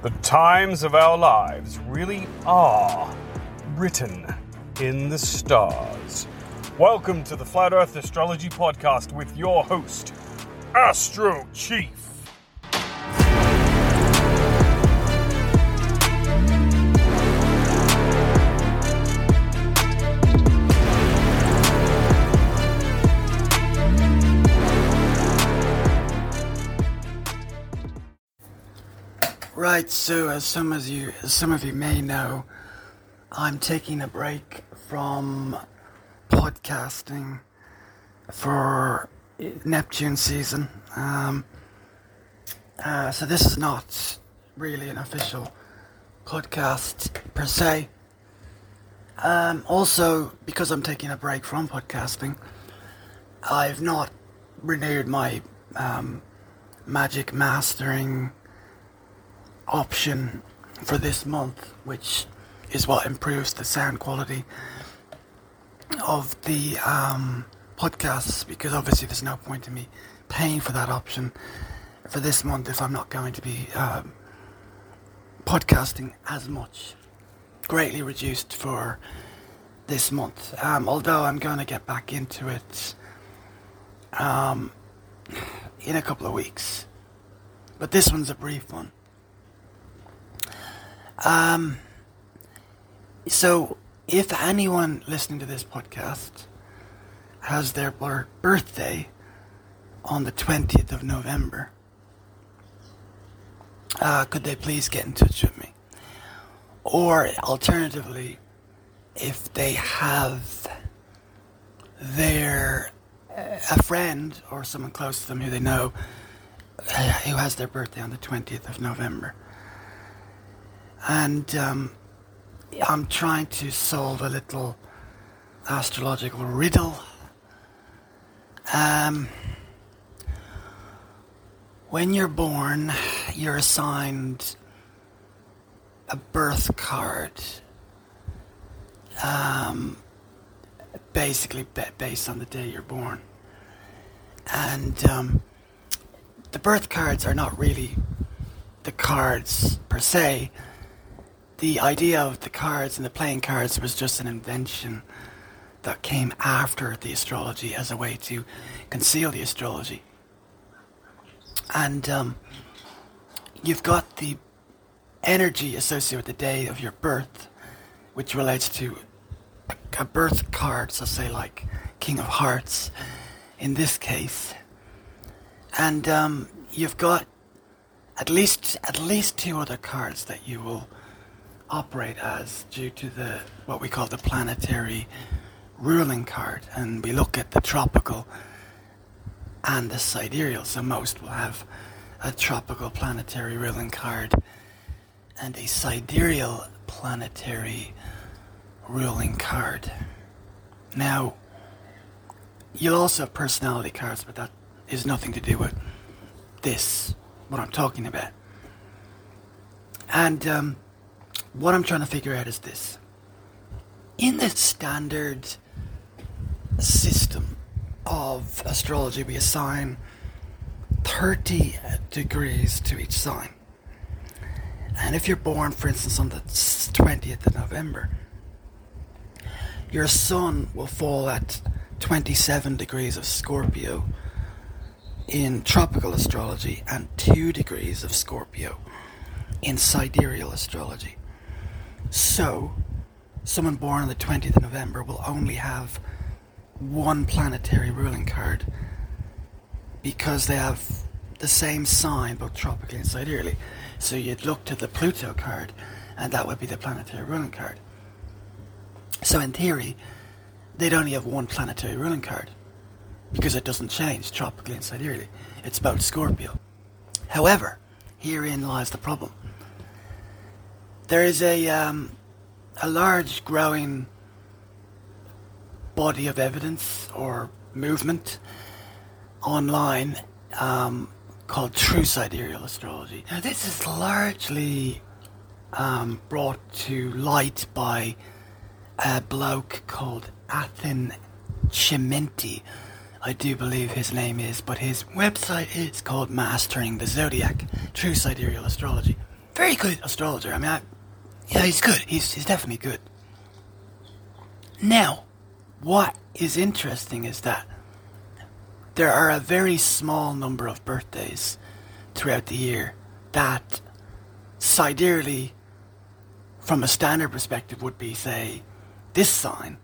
The times of our lives really are written in the stars. Welcome to the Flat Earth Astrology Podcast with your host, Astro Chief. Right, so as some of you, as some of you may know, I'm taking a break from podcasting for Neptune season. Um, uh, so this is not really an official podcast per se. Um, also, because I'm taking a break from podcasting, I've not renewed my um, magic mastering option for this month, which is what improves the sound quality of the um, podcasts. Because obviously, there's no point in me paying for that option for this month if I'm not going to be um, podcasting as much. Greatly reduced for this month. Um, although I'm going to get back into it um, in a couple of weeks. But this one's a brief one. Um, so, if anyone listening to this podcast has their birthday on the 20th of November, uh, could they please get in touch with me? Or alternatively, if they have their a friend or someone close to them who they know uh, who has their birthday on the 20th of November and um, I'm trying to solve a little astrological riddle. Um, when you're born, you're assigned a birth card, um, basically based on the day you're born. And um, the birth cards are not really the cards per se the idea of the cards and the playing cards was just an invention that came after the astrology as a way to conceal the astrology. And um, you've got the energy associated with the day of your birth, which relates to a birth card, so say like King of Hearts in this case. And um, you've got at least at least two other cards that you will operate as due to the what we call the planetary ruling card and we look at the tropical and the sidereal. So most will have a tropical planetary ruling card and a sidereal planetary ruling card. Now you'll also have personality cards but that is nothing to do with this what i'm talking about. And um, what I'm trying to figure out is this. In the standard system of astrology, we assign 30 degrees to each sign. And if you're born, for instance, on the 20th of November, your sun will fall at 27 degrees of Scorpio in tropical astrology and 2 degrees of Scorpio in sidereal astrology. So, someone born on the 20th of November will only have one planetary ruling card because they have the same sign both tropically and sidereally. So you'd look to the Pluto card, and that would be the planetary ruling card. So in theory, they'd only have one planetary ruling card because it doesn't change tropically and sidereally. It's about Scorpio. However, herein lies the problem there is a um, a large growing body of evidence or movement online um, called true sidereal astrology. Now, this is largely um, brought to light by a bloke called Athen Chimenti. I do believe his name is, but his website is called Mastering the Zodiac, True Sidereal Astrology very good astrologer. I mean, I, yeah, he's good. He's he's definitely good. Now, what is interesting is that there are a very small number of birthdays throughout the year that sidereally, from a standard perspective, would be, say, this sign.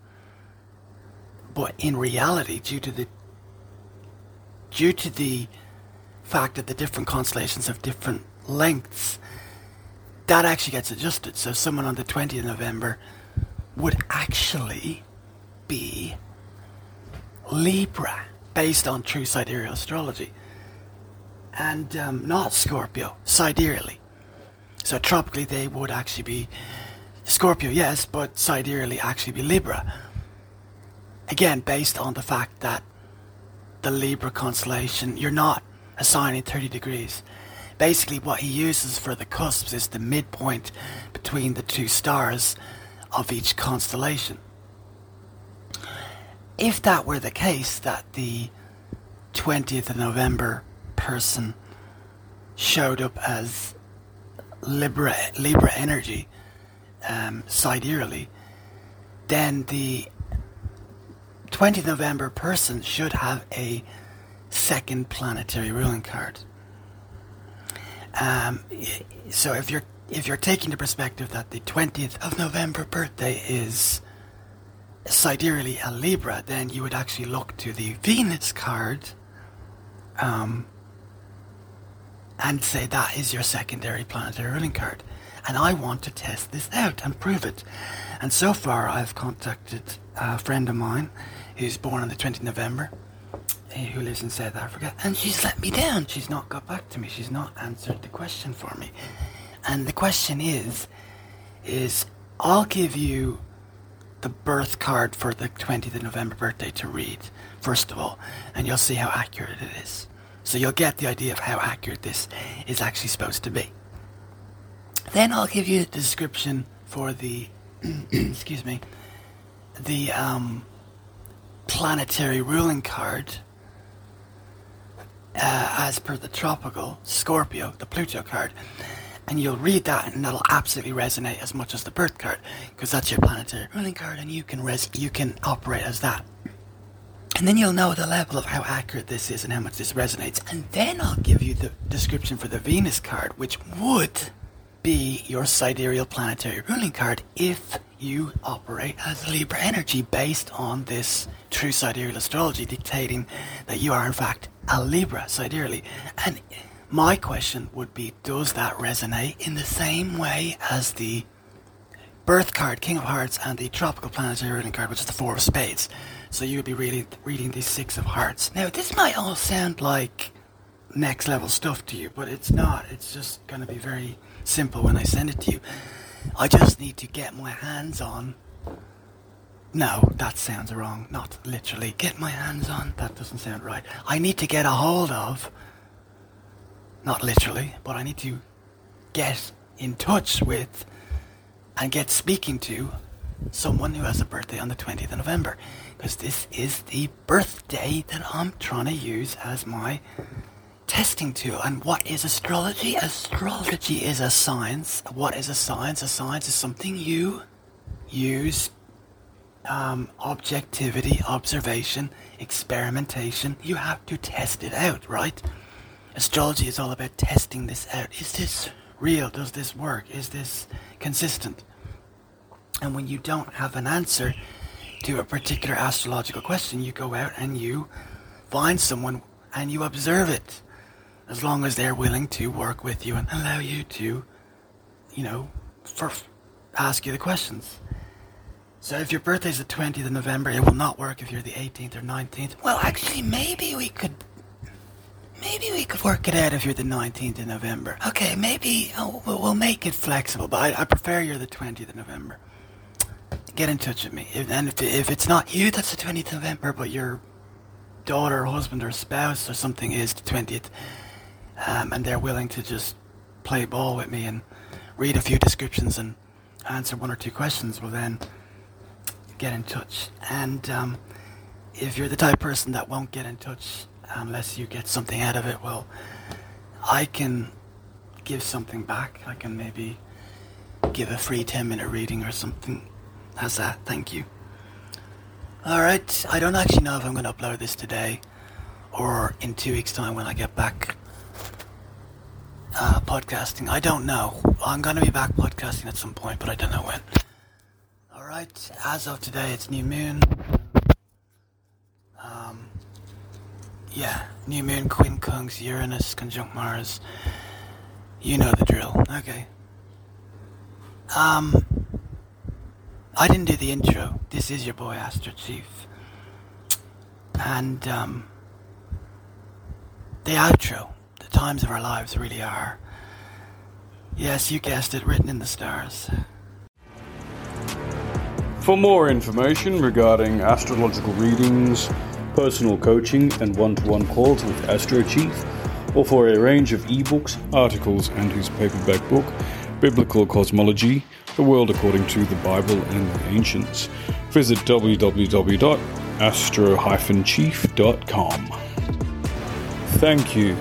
But in reality, due to the due to the fact that the different constellations have different lengths, that actually gets adjusted. So someone on the 20th of November would actually be Libra, based on true sidereal astrology, and um, not Scorpio, sidereally. So tropically, they would actually be Scorpio, yes, but sidereally actually be Libra. Again, based on the fact that the Libra constellation, you're not assigning 30 degrees. Basically, what he uses for the cusps is the midpoint between the two stars of each constellation. If that were the case, that the 20th of November person showed up as Libra, Libra energy um, sidereally, then the 20th November person should have a second planetary ruling card. Um, so if you're if you're taking the perspective that the 20th of November birthday is sidereally a Libra, then you would actually look to the Venus card um, and say that is your secondary planetary ruling card. And I want to test this out and prove it. And so far, I've contacted a friend of mine who's born on the 20th of November, who lives in South Africa, and she's let me down. She's not got back to me. She's not answered the question for me. And the question is, is I'll give you the birth card for the 20th of November birthday to read, first of all, and you'll see how accurate it is. So you'll get the idea of how accurate this is actually supposed to be. Then I'll give you the description for the, excuse me, the um, planetary ruling card uh, as per the tropical Scorpio, the Pluto card. And you'll read that and that'll absolutely resonate as much as the birth card because that's your planetary ruling card and you can res- you can operate as that. And then you'll know the level of how accurate this is and how much this resonates. And then I'll give you the description for the Venus card, which would be your sidereal planetary ruling card if you operate as Libra energy based on this true sidereal astrology dictating that you are in fact a Libra sidereally. And my question would be, does that resonate in the same way as the birth card, King of Hearts, and the tropical planetary ruling card, which is the Four of Spades? So you would be reading, reading the Six of Hearts. Now, this might all sound like next level stuff to you, but it's not. It's just going to be very simple when I send it to you. I just need to get my hands on. No, that sounds wrong. Not literally. Get my hands on. That doesn't sound right. I need to get a hold of. Not literally, but I need to get in touch with and get speaking to someone who has a birthday on the 20th of November. Because this is the birthday that I'm trying to use as my testing to. And what is astrology? Astrology is a science. What is a science? A science is something you use um, objectivity, observation, experimentation. You have to test it out, right? Astrology is all about testing this out. Is this real? Does this work? Is this consistent? And when you don't have an answer to a particular astrological question, you go out and you find someone and you observe it as long as they're willing to work with you and allow you to, you know, for ask you the questions. So if your birthday's the 20th of November, it will not work if you're the 18th or 19th. Well, actually, maybe we could, maybe we could work it out if you're the 19th of November. Okay, maybe oh, we'll make it flexible, but I, I, prefer you're the 20th of November. Get in touch with me, if, and if, if it's not you that's the 20th of November, but your daughter, or husband, or spouse, or something is the 20th, um, and they're willing to just play ball with me and read a few descriptions and answer one or two questions, well then get in touch. And um, if you're the type of person that won't get in touch unless you get something out of it, well, I can give something back. I can maybe give a free 10 minute reading or something. How's that? Thank you. Alright, I don't actually know if I'm going to upload this today or in two weeks' time when I get back uh, podcasting. I don't know. I'm going to be back podcasting at some point, but I don't know when. Alright, as of today, it's new moon. Um, yeah, new moon, quincunx, Uranus, conjunct Mars. You know the drill. Okay. Um, I didn't do the intro. This is your boy Astro Chief. And, um, the outro. Times of our lives really are. Yes, you guessed it, written in the stars. For more information regarding astrological readings, personal coaching, and one to one calls with Astro Chief, or for a range of ebooks, articles, and his paperback book, Biblical Cosmology The World According to the Bible and the Ancients, visit www.astro-chief.com. Thank you